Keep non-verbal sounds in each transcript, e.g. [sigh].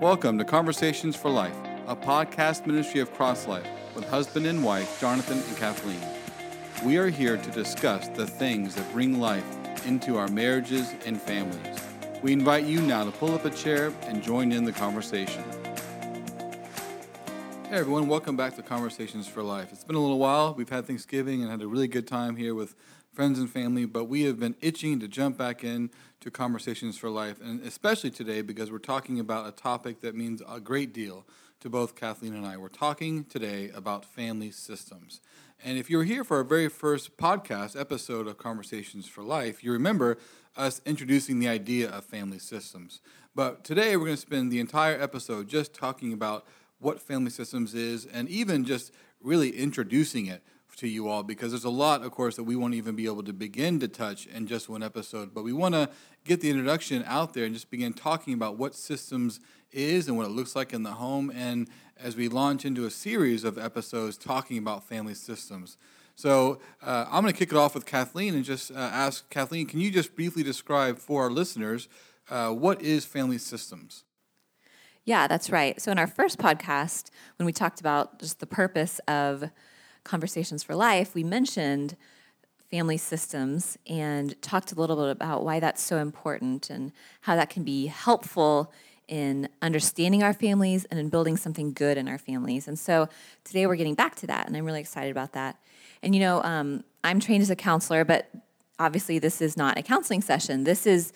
Welcome to Conversations for Life, a podcast ministry of Cross Life with husband and wife Jonathan and Kathleen. We are here to discuss the things that bring life into our marriages and families. We invite you now to pull up a chair and join in the conversation. Hey everyone, welcome back to Conversations for Life. It's been a little while. We've had Thanksgiving and had a really good time here with friends and family, but we have been itching to jump back in to Conversations for Life, and especially today because we're talking about a topic that means a great deal to both Kathleen and I. We're talking today about family systems. And if you were here for our very first podcast episode of Conversations for Life, you remember us introducing the idea of family systems. But today we're going to spend the entire episode just talking about what family systems is and even just really introducing it to you all because there's a lot, of course, that we won't even be able to begin to touch in just one episode. But we want to get the introduction out there and just begin talking about what systems is and what it looks like in the home. And as we launch into a series of episodes talking about family systems. So uh, I'm going to kick it off with Kathleen and just uh, ask Kathleen, can you just briefly describe for our listeners uh, what is family systems? Yeah, that's right. So in our first podcast, when we talked about just the purpose of Conversations for Life, we mentioned family systems and talked a little bit about why that's so important and how that can be helpful in understanding our families and in building something good in our families. And so today we're getting back to that, and I'm really excited about that. And you know, um, I'm trained as a counselor, but obviously this is not a counseling session. This is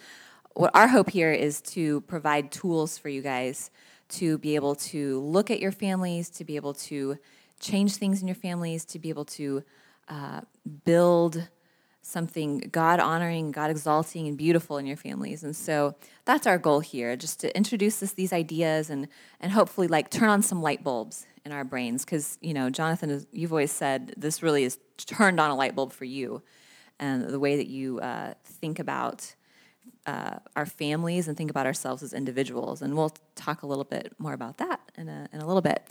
what our hope here is to provide tools for you guys to be able to look at your families, to be able to change things in your families, to be able to uh, build something God honoring, God exalting, and beautiful in your families. And so that's our goal here, just to introduce this, these ideas and and hopefully like turn on some light bulbs in our brains. Because you know, Jonathan, you've always said this really is turned on a light bulb for you, and the way that you uh, think about. Uh, our families and think about ourselves as individuals, and we'll talk a little bit more about that in a, in a little bit.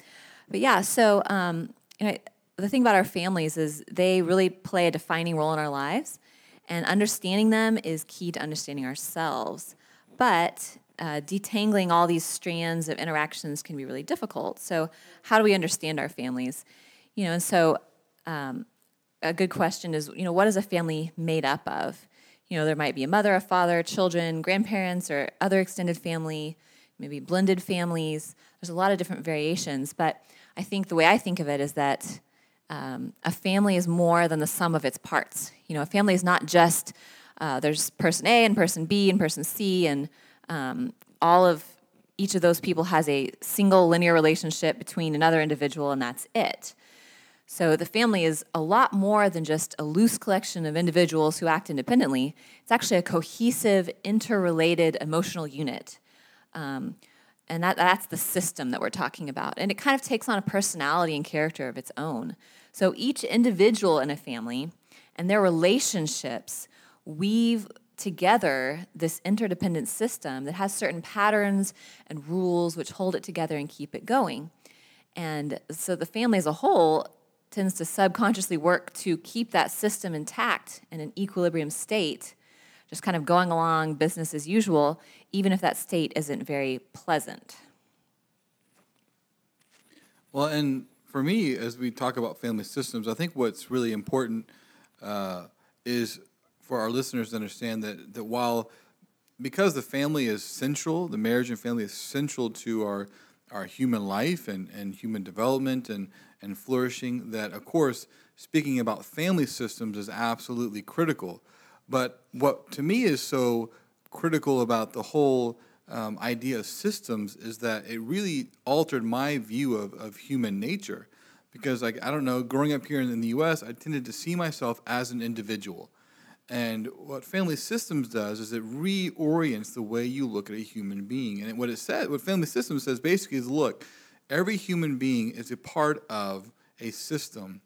But yeah, so um, you know, the thing about our families is they really play a defining role in our lives, and understanding them is key to understanding ourselves. But uh, detangling all these strands of interactions can be really difficult. So, how do we understand our families? You know, and so um, a good question is, you know, what is a family made up of? You know, there might be a mother, a father, children, grandparents, or other extended family, maybe blended families. There's a lot of different variations, but I think the way I think of it is that um, a family is more than the sum of its parts. You know, a family is not just uh, there's person A and person B and person C, and um, all of each of those people has a single linear relationship between another individual, and that's it. So the family is a lot more than just a loose collection of individuals who act independently. It's actually a cohesive, interrelated emotional unit. Um, and that, that's the system that we're talking about. And it kind of takes on a personality and character of its own. So each individual in a family and their relationships weave together this interdependent system that has certain patterns and rules which hold it together and keep it going. And so the family as a whole tends to subconsciously work to keep that system intact in an equilibrium state, just kind of going along business as usual, even if that state isn't very pleasant. Well, and for me, as we talk about family systems, I think what's really important uh, is for our listeners to understand that that while because the family is central, the marriage and family is central to our our human life and, and human development and, and flourishing, that of course speaking about family systems is absolutely critical. But what to me is so critical about the whole um, idea of systems is that it really altered my view of, of human nature. Because, like, I don't know, growing up here in the US, I tended to see myself as an individual. And what family systems does is it reorients the way you look at a human being. And what it says, what family systems says basically is look, every human being is a part of a system.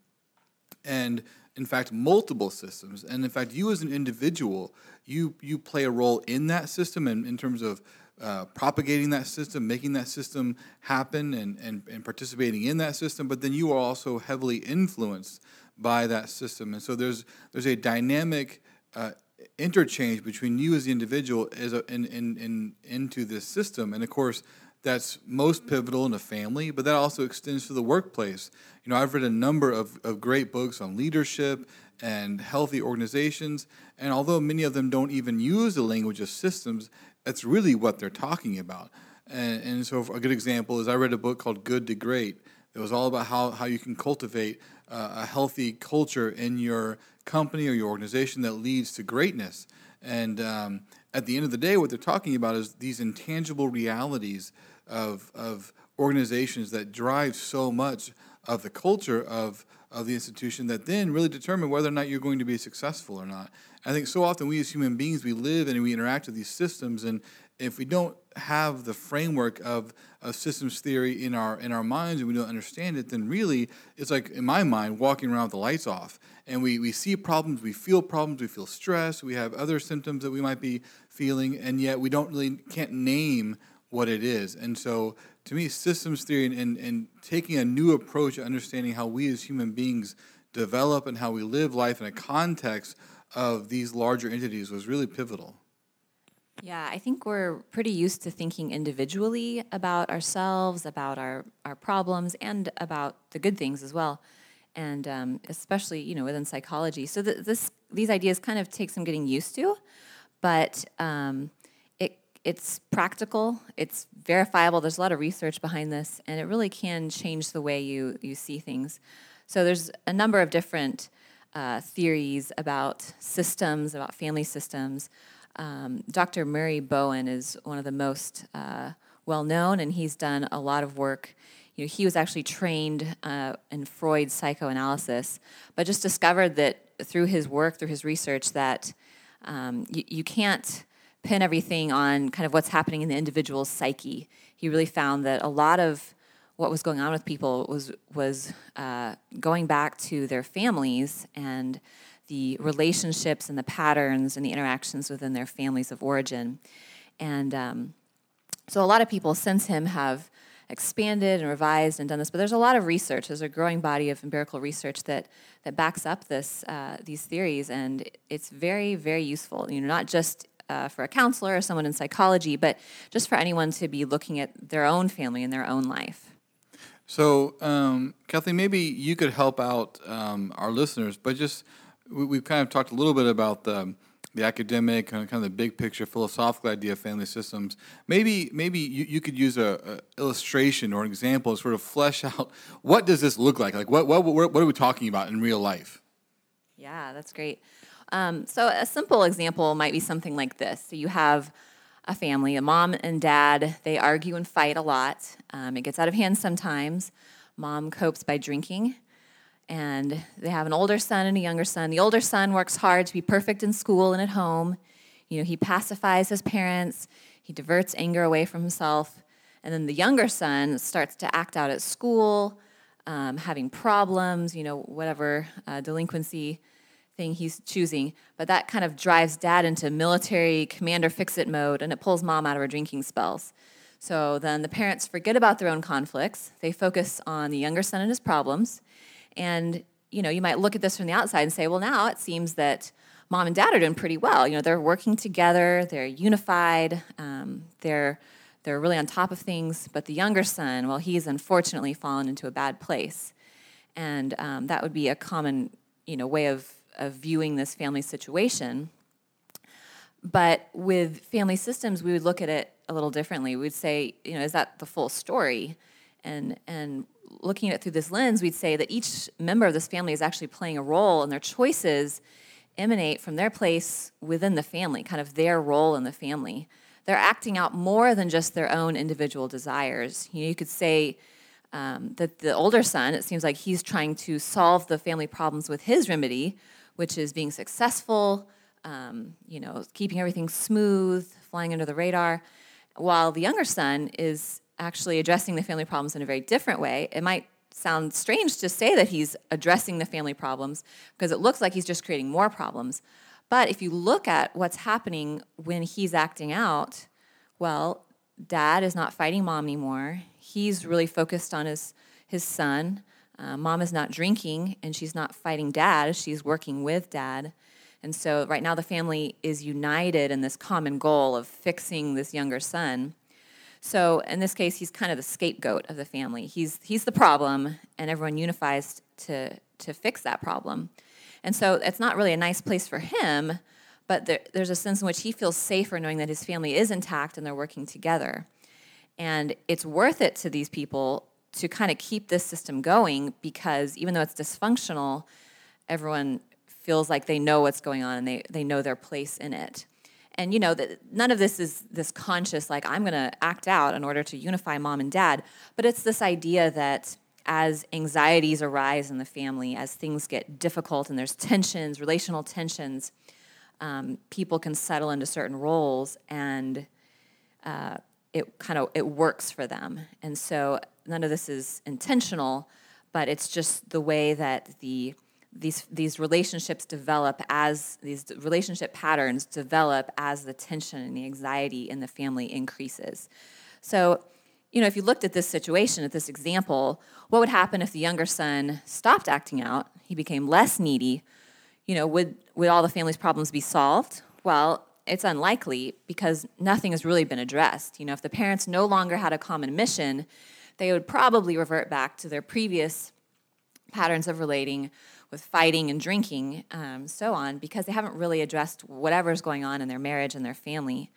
And in fact, multiple systems. And in fact, you as an individual, you, you play a role in that system in, in terms of uh, propagating that system, making that system happen, and, and, and participating in that system, but then you are also heavily influenced by that system. And so there's, there's a dynamic uh, interchange between you as the individual as a, in, in, in, into this system. And of course, that's most pivotal in a family, but that also extends to the workplace. You know, I've read a number of, of great books on leadership and healthy organizations, and although many of them don't even use the language of systems, that's really what they're talking about. And, and so, a good example is I read a book called Good to Great. It was all about how, how you can cultivate uh, a healthy culture in your company or your organization that leads to greatness. And um, at the end of the day, what they're talking about is these intangible realities of, of organizations that drive so much of the culture of, of the institution that then really determine whether or not you're going to be successful or not. I think so often we as human beings, we live and we interact with these systems, and if we don't have the framework of, of systems theory in our in our minds and we don't understand it, then really it's like in my mind walking around with the lights off. And we, we see problems, we feel problems, we feel stress, we have other symptoms that we might be feeling, and yet we don't really can't name what it is. And so to me, systems theory and, and, and taking a new approach to understanding how we as human beings develop and how we live life in a context of these larger entities was really pivotal. Yeah, I think we're pretty used to thinking individually about ourselves, about our, our problems, and about the good things as well. And um, especially, you know, within psychology. So th- this, these ideas kind of take some getting used to, but um, it's practical, it's verifiable. There's a lot of research behind this, and it really can change the way you, you see things. So there's a number of different uh, theories about systems, about family systems. Um, Dr. Murray Bowen is one of the most uh, well known, and he's done a lot of work. You know, he was actually trained uh, in Freud's psychoanalysis, but just discovered that through his work, through his research, that um, you, you can't pin everything on kind of what's happening in the individual's psyche. He really found that a lot of what was going on with people was was uh, going back to their families and the relationships and the patterns and the interactions within their families of origin. And um, so a lot of people since him have expanded and revised and done this, but there's a lot of research. There's a growing body of empirical research that that backs up this uh, these theories, and it's very very useful. You know, not just uh, for a counselor or someone in psychology, but just for anyone to be looking at their own family and their own life. So, um, Kathleen, maybe you could help out um, our listeners, but just we, have kind of talked a little bit about the, the academic and kind of the big picture philosophical idea of family systems. Maybe maybe you, you could use a, a illustration or an example to sort of flesh [laughs] out what does this look like? Like what, what, what are we talking about in real life? Yeah, that's great. Um, so a simple example might be something like this. So you have a family, a mom and dad, they argue and fight a lot. Um, it gets out of hand sometimes. Mom copes by drinking and they have an older son and a younger son. The older son works hard to be perfect in school and at home. You know, he pacifies his parents, he diverts anger away from himself. And then the younger son starts to act out at school, um, having problems, you know, whatever uh, delinquency thing he's choosing. But that kind of drives dad into military commander fix it mode and it pulls mom out of her drinking spells. So then the parents forget about their own conflicts. They focus on the younger son and his problems. And you know, you might look at this from the outside and say, well, now it seems that mom and dad are doing pretty well. You know, they're working together, they're unified, um, they're they're really on top of things. But the younger son, well, he's unfortunately fallen into a bad place, and um, that would be a common you know way of of viewing this family situation. But with family systems, we would look at it a little differently. We'd say, you know, is that the full story? And and looking at it through this lens, we'd say that each member of this family is actually playing a role, and their choices emanate from their place within the family, kind of their role in the family. They're acting out more than just their own individual desires. You know, you could say um, that the older son, it seems like he's trying to solve the family problems with his remedy, which is being successful, um, you know, keeping everything smooth, flying under the radar, while the younger son is actually addressing the family problems in a very different way. It might sound strange to say that he's addressing the family problems because it looks like he's just creating more problems. But if you look at what's happening when he's acting out, well, dad is not fighting mom anymore. He's really focused on his, his son. Uh, mom is not drinking and she's not fighting dad, she's working with dad. And so right now the family is united in this common goal of fixing this younger son. So in this case, he's kind of the scapegoat of the family. He's he's the problem, and everyone unifies to to fix that problem. And so it's not really a nice place for him, but there, there's a sense in which he feels safer knowing that his family is intact and they're working together. And it's worth it to these people to kind of keep this system going because even though it's dysfunctional, everyone feels like they know what's going on and they, they know their place in it. And you know that none of this is this conscious like I'm going to act out in order to unify mom and dad, but it's this idea that as anxieties arise in the family, as things get difficult and there's tensions, relational tensions, um, people can settle into certain roles and uh, it kind of it works for them. And so none of this is intentional, but it's just the way that the these these relationships develop as these relationship patterns develop as the tension and the anxiety in the family increases. So, you know, if you looked at this situation, at this example, what would happen if the younger son stopped acting out? He became less needy. You know, would would all the family's problems be solved? Well, it's unlikely because nothing has really been addressed. You know, if the parents no longer had a common mission, they would probably revert back to their previous patterns of relating with fighting and drinking, um, so on, because they haven't really addressed whatever's going on in their marriage and their family.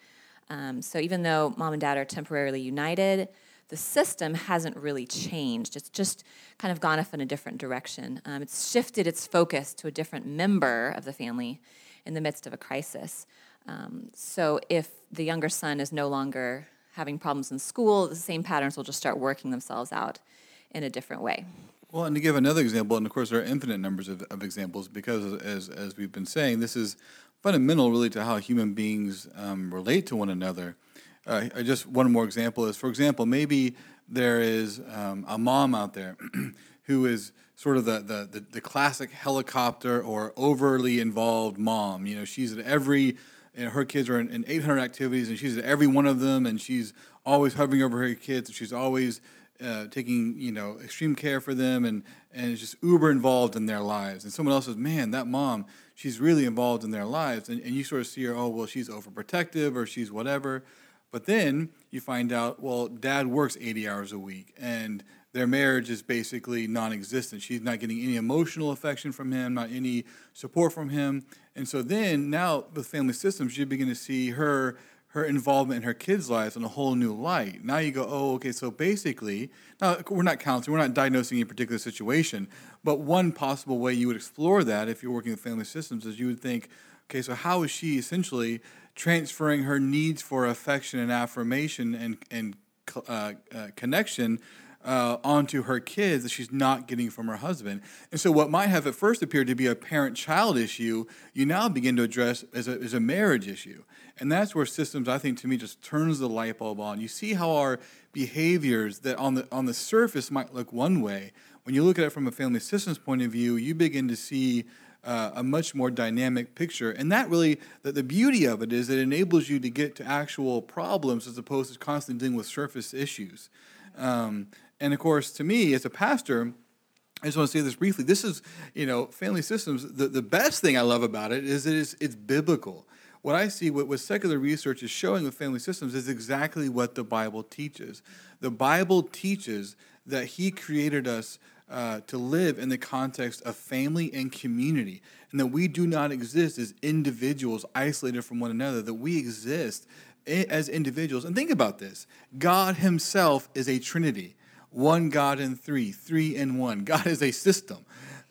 Um, so even though mom and dad are temporarily united, the system hasn't really changed. It's just kind of gone off in a different direction. Um, it's shifted its focus to a different member of the family in the midst of a crisis. Um, so if the younger son is no longer having problems in school, the same patterns will just start working themselves out in a different way. Well, and to give another example, and of course there are infinite numbers of, of examples because, as, as we've been saying, this is fundamental really to how human beings um, relate to one another. Uh, just one more example is, for example, maybe there is um, a mom out there [clears throat] who is sort of the, the, the, the, classic helicopter or overly involved mom. You know, she's at every, know, her kids are in, in 800 activities and she's at every one of them and she's always hovering over her kids. And she's always uh, taking you know extreme care for them and and just uber involved in their lives and someone else says man that mom she's really involved in their lives and, and you sort of see her oh well she's overprotective or she's whatever but then you find out well dad works 80 hours a week and their marriage is basically non-existent she's not getting any emotional affection from him not any support from him and so then now with family systems you begin to see her her involvement in her kids' lives in a whole new light. Now you go, oh, okay, so basically, now we're not counseling, we're not diagnosing any particular situation, but one possible way you would explore that if you're working with family systems is you would think, okay, so how is she essentially transferring her needs for affection and affirmation and, and uh, uh, connection uh, onto her kids that she's not getting from her husband. And so, what might have at first appeared to be a parent child issue, you now begin to address as a, as a marriage issue. And that's where systems, I think, to me, just turns the light bulb on. You see how our behaviors that on the, on the surface might look one way, when you look at it from a family systems point of view, you begin to see. Uh, a much more dynamic picture. And that really, the, the beauty of it is it enables you to get to actual problems as opposed to constantly dealing with surface issues. Um, and of course, to me, as a pastor, I just want to say this briefly. This is, you know, family systems. The, the best thing I love about it is it is it's biblical what I see, what, what secular research is showing with family systems is exactly what the Bible teaches. The Bible teaches that He created us uh, to live in the context of family and community, and that we do not exist as individuals isolated from one another, that we exist as individuals. And think about this God Himself is a Trinity one God in three, three in one. God is a system,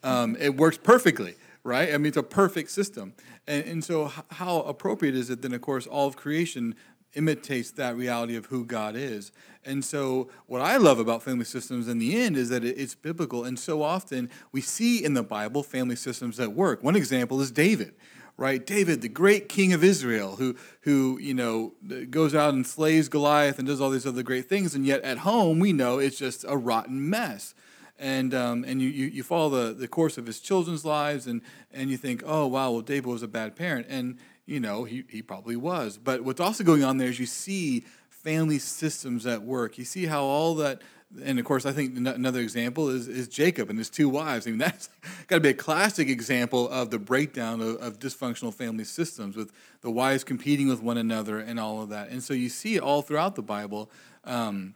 um, it works perfectly right? I mean, it's a perfect system. And, and so, how appropriate is it then, of course, all of creation imitates that reality of who God is. And so, what I love about family systems in the end is that it's biblical. And so often we see in the Bible family systems that work. One example is David, right? David, the great king of Israel, who, who you know, goes out and slays Goliath and does all these other great things. And yet at home, we know it's just a rotten mess and um, and you, you, you follow the, the course of his children's lives and and you think oh wow well David was a bad parent and you know he, he probably was but what's also going on there is you see family systems at work you see how all that and of course, I think another example is, is Jacob and his two wives. I mean, [laughs] that's got to be a classic example of the breakdown of, of, dysfunctional family systems with the wives competing with one another and all of that. And so you see all throughout the Bible. Um,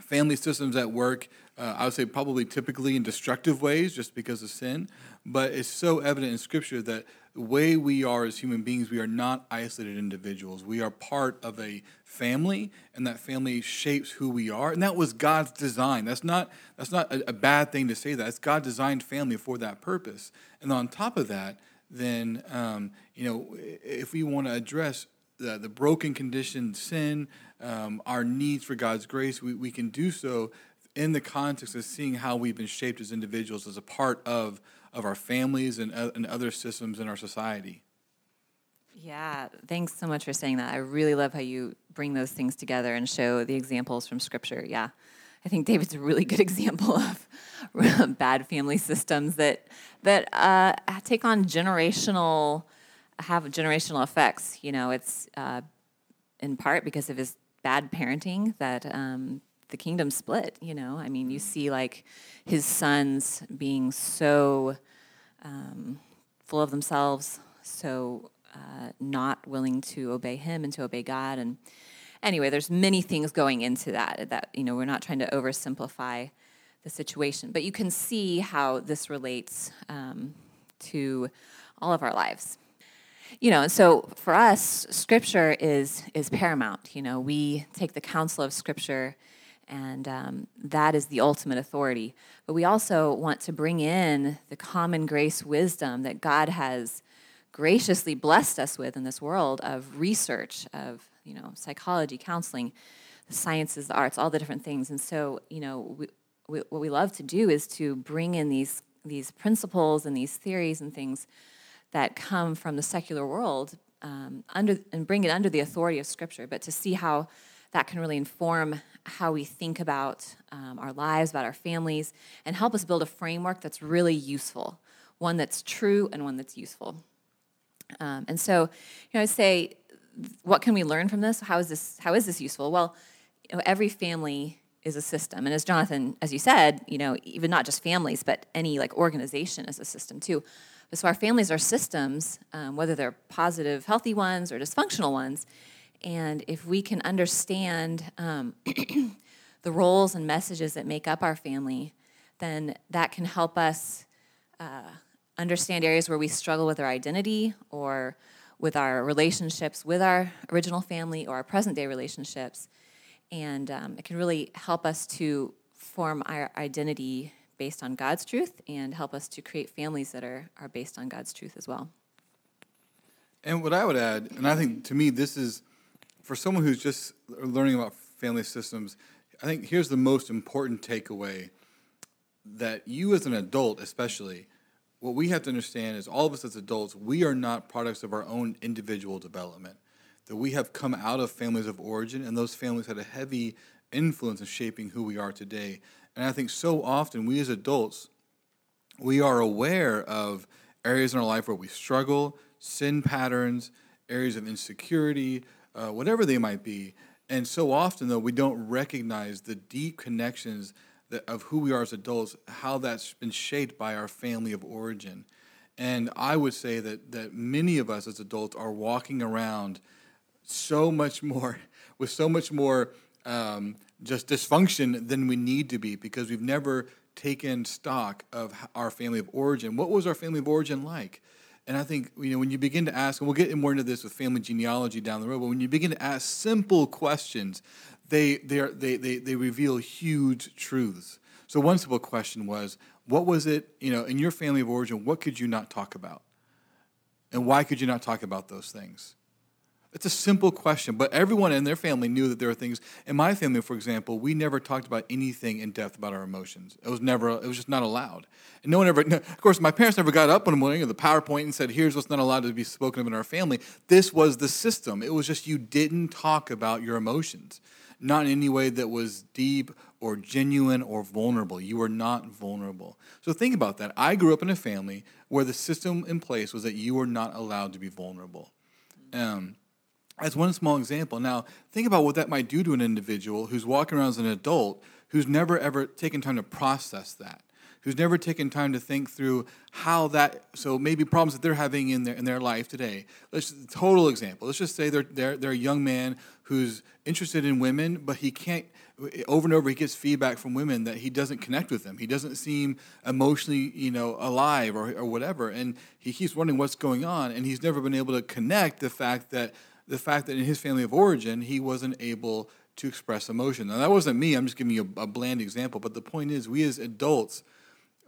family systems at work, uh, I would say probably typically in destructive ways just because of sin, but it's so evident in Scripture that the way we are as human beings, we are not isolated individuals. We are part of a family, and that family shapes who we are. And that was God's design. That's not that's not a, a bad thing to say that. It's God designed family for that purpose. And on top of that, then um, you know if we want to address the, the broken condition, sin, um, our needs for God's grace, we, we can do so in the context of seeing how we've been shaped as individuals as a part of of our families and, uh, and other systems in our society. Yeah, thanks so much for saying that. I really love how you bring those things together and show the examples from Scripture. Yeah, I think David's a really good [laughs] example of [laughs] bad family systems that that uh, take on generational have generational effects. You know, it's uh, in part because of his bad parenting that um, the kingdom split. You know, I mean, you see like his sons being so um, full of themselves, so uh, not willing to obey him and to obey God. And anyway, there's many things going into that. That you know, we're not trying to oversimplify the situation, but you can see how this relates um, to all of our lives you know so for us scripture is is paramount you know we take the counsel of scripture and um, that is the ultimate authority. But we also want to bring in the common grace wisdom that God has graciously blessed us with in this world of research, of you know psychology, counseling, the sciences, the arts, all the different things. And so you know we, we, what we love to do is to bring in these these principles and these theories and things that come from the secular world um, under and bring it under the authority of Scripture, but to see how that can really inform how we think about um, our lives, about our families, and help us build a framework that's really useful, one that's true and one that's useful. Um, and so, you know, I say, what can we learn from this? How is this? How is this useful? Well, you know, every family is a system, and as Jonathan, as you said, you know, even not just families, but any like organization is a system too. So our families are systems, um, whether they're positive, healthy ones or dysfunctional ones. And if we can understand um, [clears throat] the roles and messages that make up our family, then that can help us uh, understand areas where we struggle with our identity or with our relationships with our original family or our present day relationships. And um, it can really help us to form our identity based on God's truth and help us to create families that are, are based on God's truth as well. And what I would add, and I think to me this is for someone who's just learning about family systems, I think here's the most important takeaway that you as an adult, especially, what we have to understand is all of us as adults, we are not products of our own individual development. That we have come out of families of origin, and those families had a heavy influence in shaping who we are today. And I think so often we as adults, we are aware of areas in our life where we struggle, sin patterns, areas of insecurity, uh, whatever they might be. And so often, though, we don't recognize the deep connections that, of who we are as adults, how that's been shaped by our family of origin. And I would say that, that many of us as adults are walking around so much more, [laughs] with so much more um, just dysfunction than we need to be because we've never taken stock of our family of origin. What was our family of origin like? And I think you know when you begin to ask, and we'll get more into this with family genealogy down the road, but when you begin to ask simple questions, they they are, they, they they reveal huge truths. So one simple question was, what was it you know in your family of origin? What could you not talk about, and why could you not talk about those things? It's a simple question, but everyone in their family knew that there were things. In my family, for example, we never talked about anything in depth about our emotions. It was never, it was just not allowed. And no one ever, of course, my parents never got up one morning of the PowerPoint and said, here's what's not allowed to be spoken of in our family. This was the system. It was just you didn't talk about your emotions, not in any way that was deep or genuine or vulnerable. You were not vulnerable. So think about that. I grew up in a family where the system in place was that you were not allowed to be vulnerable. Um, as one small example. Now, think about what that might do to an individual who's walking around as an adult who's never ever taken time to process that who's never taken time to think through how that so maybe problems that they're having in their in their life today let's total example let's just say they're they're, they're a young man who's interested in women but he can't over and over he gets feedback from women that he doesn't connect with them he doesn't seem emotionally you know alive or, or whatever and he keeps wondering what's going on and he's never been able to connect the fact that the fact that in his family of origin he wasn't able to express emotion now that wasn't me i'm just giving you a, a bland example but the point is we as adults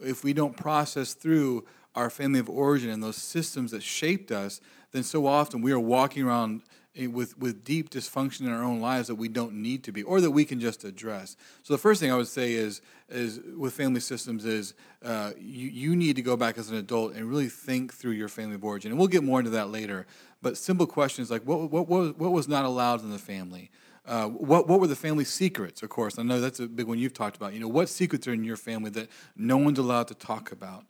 if we don't process through our family of origin and those systems that shaped us, then so often we are walking around with, with deep dysfunction in our own lives that we don't need to be or that we can just address. So the first thing I would say is, is with family systems is uh, you, you need to go back as an adult and really think through your family of origin. And we'll get more into that later. But simple questions like what, what, what, what was not allowed in the family? Uh, what what were the family secrets? Of course, I know that's a big one you've talked about. You know, what secrets are in your family that no one's allowed to talk about?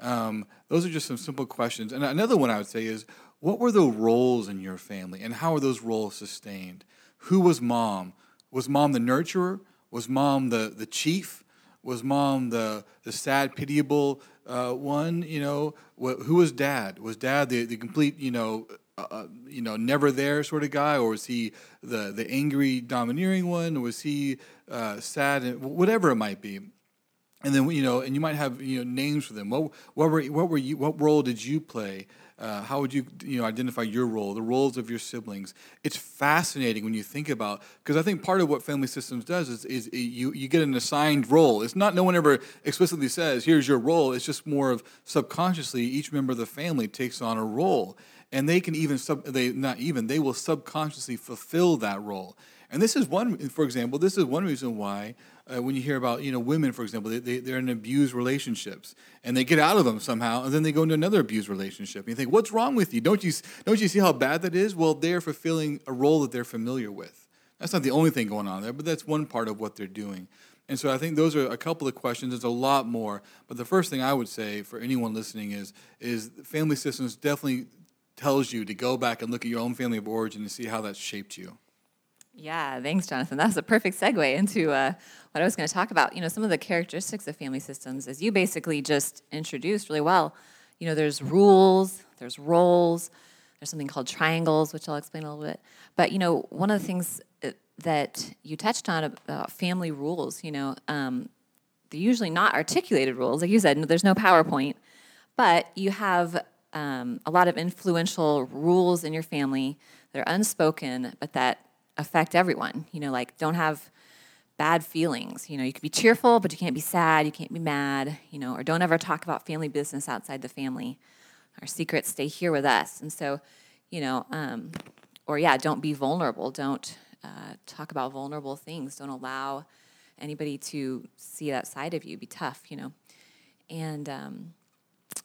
Um, those are just some simple questions. And another one I would say is, what were the roles in your family, and how are those roles sustained? Who was mom? Was mom the nurturer? Was mom the the chief? Was mom the the sad, pitiable uh, one? You know, wh- who was dad? Was dad the the complete you know uh, uh, you know, never there sort of guy, or was he the the angry, domineering one, or was he uh, sad, and whatever it might be. And then you know, and you might have you know names for them. What what were what were you? What role did you play? Uh, how would you you know identify your role, the roles of your siblings? It's fascinating when you think about because I think part of what family systems does is is you you get an assigned role. It's not no one ever explicitly says here's your role. It's just more of subconsciously each member of the family takes on a role and they can even sub they not even they will subconsciously fulfill that role and this is one for example this is one reason why uh, when you hear about you know women for example they, they, they're in abused relationships and they get out of them somehow and then they go into another abused relationship. And you think what's wrong with you? Don't you don't you see how bad that is? Well they're fulfilling a role that they're familiar with. That's not the only thing going on there but that's one part of what they're doing. And so I think those are a couple of questions. There's a lot more, but the first thing I would say for anyone listening is is family systems definitely tells you to go back and look at your own family of origin and see how that's shaped you. Yeah, thanks, Jonathan. That's a perfect segue into uh, what I was going to talk about. You know, some of the characteristics of family systems, as you basically just introduced really well. You know, there's rules, there's roles, there's something called triangles, which I'll explain a little bit. But you know, one of the things uh, that you touched on about family rules, you know, um, they're usually not articulated rules, like you said. There's no PowerPoint, but you have um, a lot of influential rules in your family that are unspoken, but that affect everyone. You know, like don't have bad feelings. You know, you can be cheerful, but you can't be sad, you can't be mad, you know, or don't ever talk about family business outside the family. Our secrets stay here with us. And so, you know, um, or yeah, don't be vulnerable. Don't uh, talk about vulnerable things. Don't allow anybody to see that side of you. Be tough, you know. And um,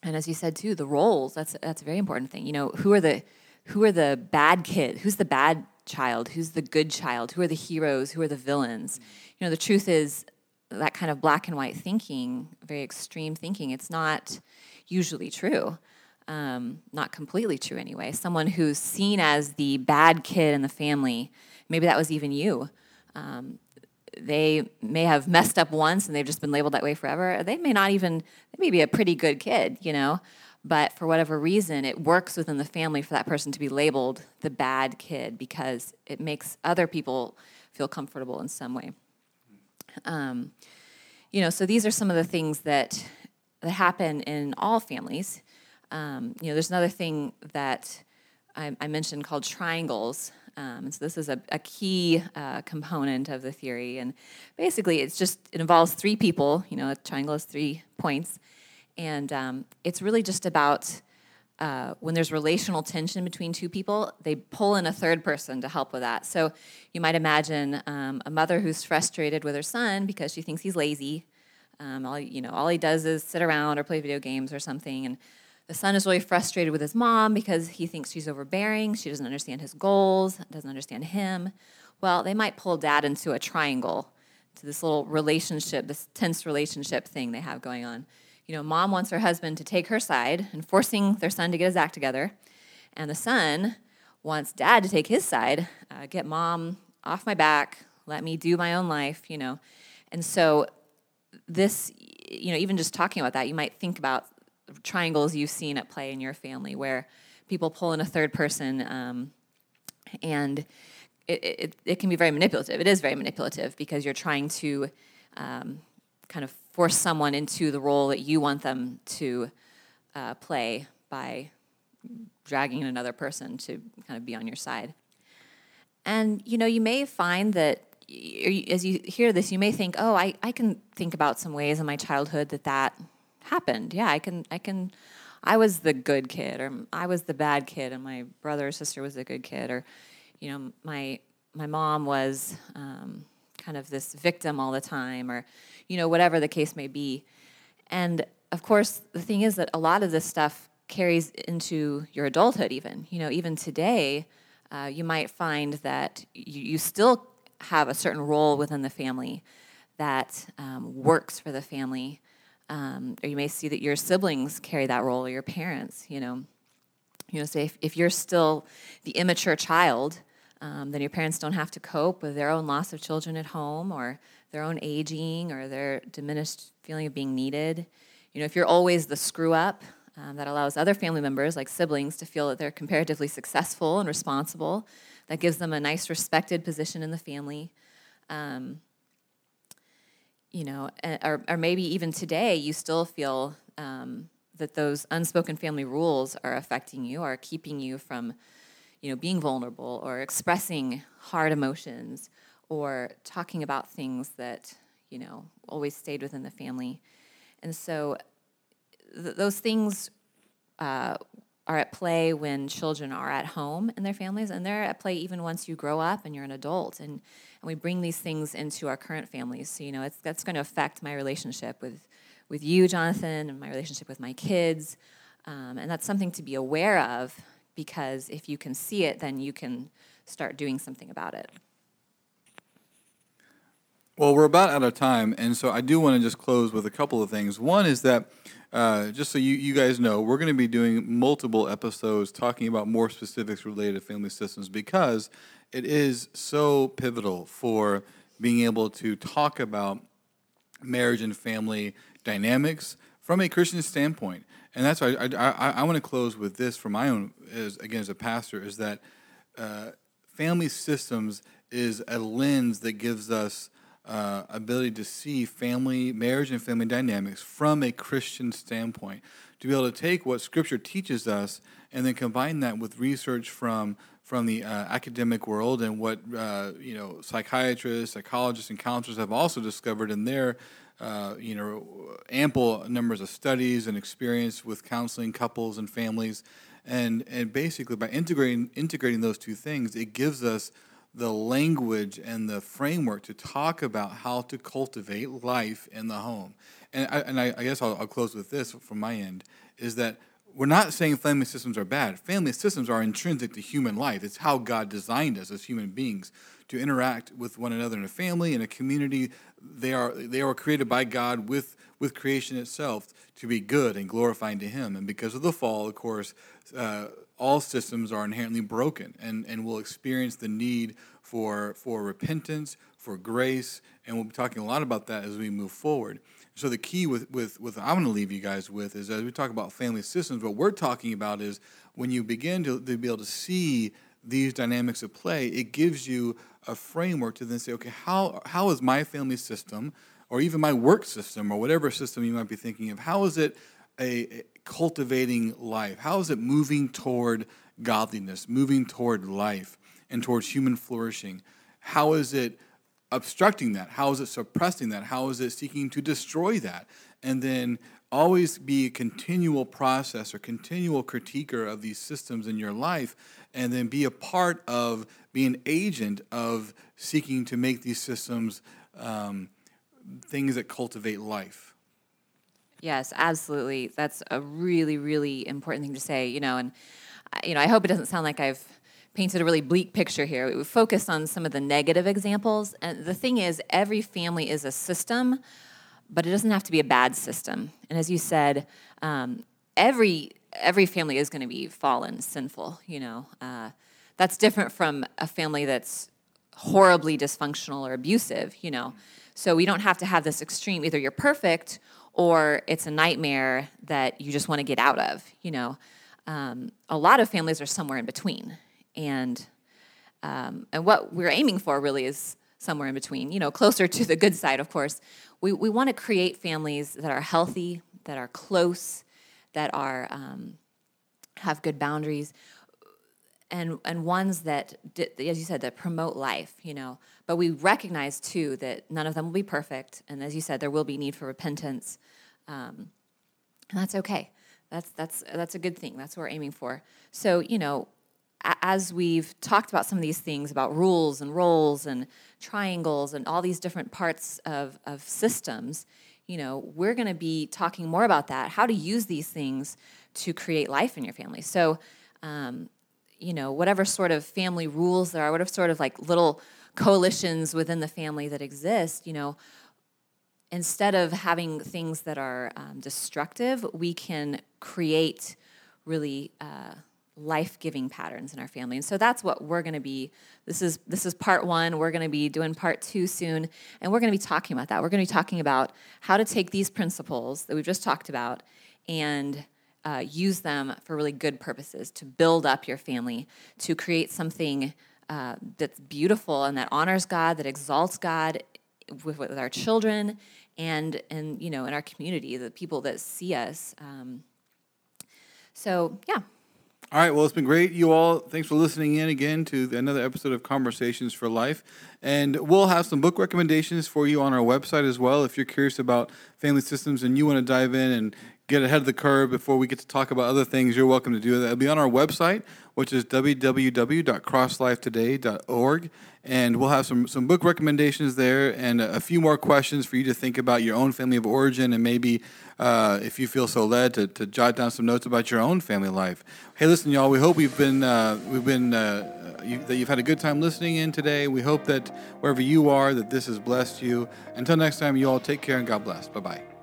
and as you said too, the roles that's that's a very important thing. You know, who are the who are the bad kid? Who's the bad child? Who's the good child? Who are the heroes? Who are the villains? You know, the truth is that kind of black and white thinking, very extreme thinking, it's not usually true. Um, not completely true anyway. Someone who's seen as the bad kid in the family, maybe that was even you. Um, they may have messed up once and they've just been labeled that way forever. They may not even, they may be a pretty good kid, you know, but for whatever reason, it works within the family for that person to be labeled the bad kid because it makes other people feel comfortable in some way. Um, you know, so these are some of the things that that happen in all families. Um, you know, there's another thing that I, I mentioned called triangles. Um, so this is a, a key uh, component of the theory, and basically, it's just it involves three people. You know, a triangle has three points, and um, it's really just about uh, when there's relational tension between two people, they pull in a third person to help with that. So you might imagine um, a mother who's frustrated with her son because she thinks he's lazy. Um, all you know, all he does is sit around or play video games or something, and the son is really frustrated with his mom because he thinks she's overbearing. She doesn't understand his goals, doesn't understand him. Well, they might pull dad into a triangle, to this little relationship, this tense relationship thing they have going on. You know, mom wants her husband to take her side and forcing their son to get his act together. And the son wants dad to take his side, uh, get mom off my back, let me do my own life, you know. And so, this, you know, even just talking about that, you might think about triangles you've seen at play in your family where people pull in a third person um, and it, it, it, can be very manipulative. It is very manipulative because you're trying to um, kind of force someone into the role that you want them to uh, play by dragging in another person to kind of be on your side. And you know, you may find that as you hear this, you may think, "Oh, I, I can think about some ways in my childhood that that happened. Yeah, I can I can I was the good kid or I was the bad kid and my brother or sister was the good kid or you know, my my mom was um, kind of this victim all the time or you know, whatever the case may be. And of course, the thing is that a lot of this stuff carries into your adulthood even. You know, even today, uh, you might find that you, you, still have a certain role within the family that um, works for the family. Um, or you may see that your siblings carry that role or your parents, you know. You know, say if, if you're still the immature child, um, then your parents don't have to cope with their own loss of children at home or their own aging or their diminished feeling of being needed. You know, if you're always the screw up, um, that allows other family members, like siblings, to feel that they're comparatively successful and responsible. That gives them a nice, respected position in the family. Um, you know, or, or maybe even today, you still feel um, that those unspoken family rules are affecting you, are keeping you from, you know, being vulnerable or expressing hard emotions or talking about things that, you know, always stayed within the family. And so th- those things uh, are at play when children are at home in their families, and they're at play even once you grow up and you're an adult. And, and we bring these things into our current families. So, you know, it's, that's going to affect my relationship with, with you, Jonathan, and my relationship with my kids. Um, and that's something to be aware of because if you can see it, then you can start doing something about it. Well, we're about out of time, and so I do want to just close with a couple of things. One is that, uh, just so you, you guys know, we're going to be doing multiple episodes talking about more specifics related to family systems because it is so pivotal for being able to talk about marriage and family dynamics from a Christian standpoint. And that's why I, I, I want to close with this for my own, as, again, as a pastor, is that uh, family systems is a lens that gives us uh, ability to see family, marriage, and family dynamics from a Christian standpoint. To be able to take what Scripture teaches us and then combine that with research from from the uh, academic world and what uh, you know psychiatrists, psychologists, and counselors have also discovered in their uh, you know ample numbers of studies and experience with counseling couples and families, and and basically by integrating integrating those two things, it gives us the language and the framework to talk about how to cultivate life in the home. And I, and I, I guess I'll, I'll, close with this from my end is that we're not saying family systems are bad. Family systems are intrinsic to human life. It's how God designed us as human beings to interact with one another in a family, in a community. They are, they are created by God with, with creation itself to be good and glorifying to Him. And because of the fall, of course, uh, all systems are inherently broken and, and will experience the need for, for repentance, for grace, and we'll be talking a lot about that as we move forward. So the key with, with, with I'm going to leave you guys with is as we talk about family systems, what we're talking about is when you begin to, to be able to see these dynamics at play, it gives you a framework to then say, okay, how, how is my family system or even my work system or whatever system you might be thinking of, how is it a, a cultivating life? How is it moving toward godliness, moving toward life and towards human flourishing? How is it obstructing that? How is it suppressing that? How is it seeking to destroy that? And then always be a continual process or continual critiquer of these systems in your life and then be a part of be an agent of seeking to make these systems um, things that cultivate life Yes, absolutely. That's a really, really important thing to say, you know, and, you know, I hope it doesn't sound like I've painted a really bleak picture here. We focused on some of the negative examples. And the thing is, every family is a system, but it doesn't have to be a bad system. And as you said, um, every every family is going to be fallen, sinful. You know, uh, that's different from a family that's horribly dysfunctional or abusive. You know, So we don't have to have this extreme. Either you're perfect or it's a nightmare that you just want to get out of. You know, um, a lot of families are somewhere in between, and um, and what we're aiming for really is somewhere in between. You know, closer to the good side, of course. We we want to create families that are healthy, that are close, that are um, have good boundaries and and ones that as you said that promote life you know but we recognize too that none of them will be perfect and as you said there will be need for repentance um, and that's okay that's that's that's a good thing that's what we're aiming for so you know as we've talked about some of these things about rules and roles and triangles and all these different parts of, of systems you know we're going to be talking more about that how to use these things to create life in your family. So um, you know, whatever sort of family rules there are, whatever sort of like little coalitions within the family that exist, you know, instead of having things that are um, destructive, we can create really uh, life-giving patterns in our family. And so that's what we're going to be. This is this is part one. We're going to be doing part two soon, and we're going to be talking about that. We're going to be talking about how to take these principles that we've just talked about and uh, use them for really good purposes to build up your family, to create something uh, that's beautiful and that honors God, that exalts God with, with, our children and and you know in our community, the people that see us. Um, so yeah. All right. Well, it's been great, you all. Thanks for listening in again to another episode of Conversations for Life. And we'll have some book recommendations for you on our website as well. If you're curious about family systems and you want to dive in and get ahead of the curve before we get to talk about other things, you're welcome to do that. It'll be on our website, which is www.crosslifetoday.org. And we'll have some, some book recommendations there and a, few more questions for you to think about your own family of origin and maybe, uh, if you feel so led, to, to jot down some notes about your own family life. Hey, listen, y'all, we hope we've been, uh, we've been uh, you, that you've had a good time listening in today. We hope that wherever you are, that this has blessed you. Until next time, you all take care and God bless. Bye-bye.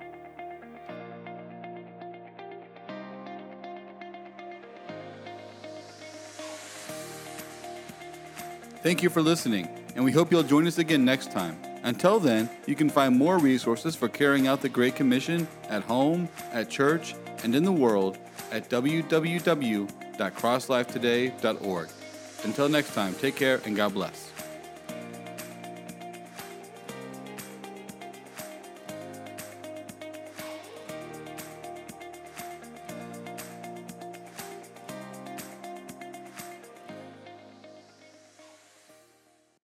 Thank you for listening, and we hope you'll join us again next time. Until then, you can find more resources for carrying out the Great Commission at home, at church, and in the world at www.crosslifetoday.org. Until next time, take care and God bless.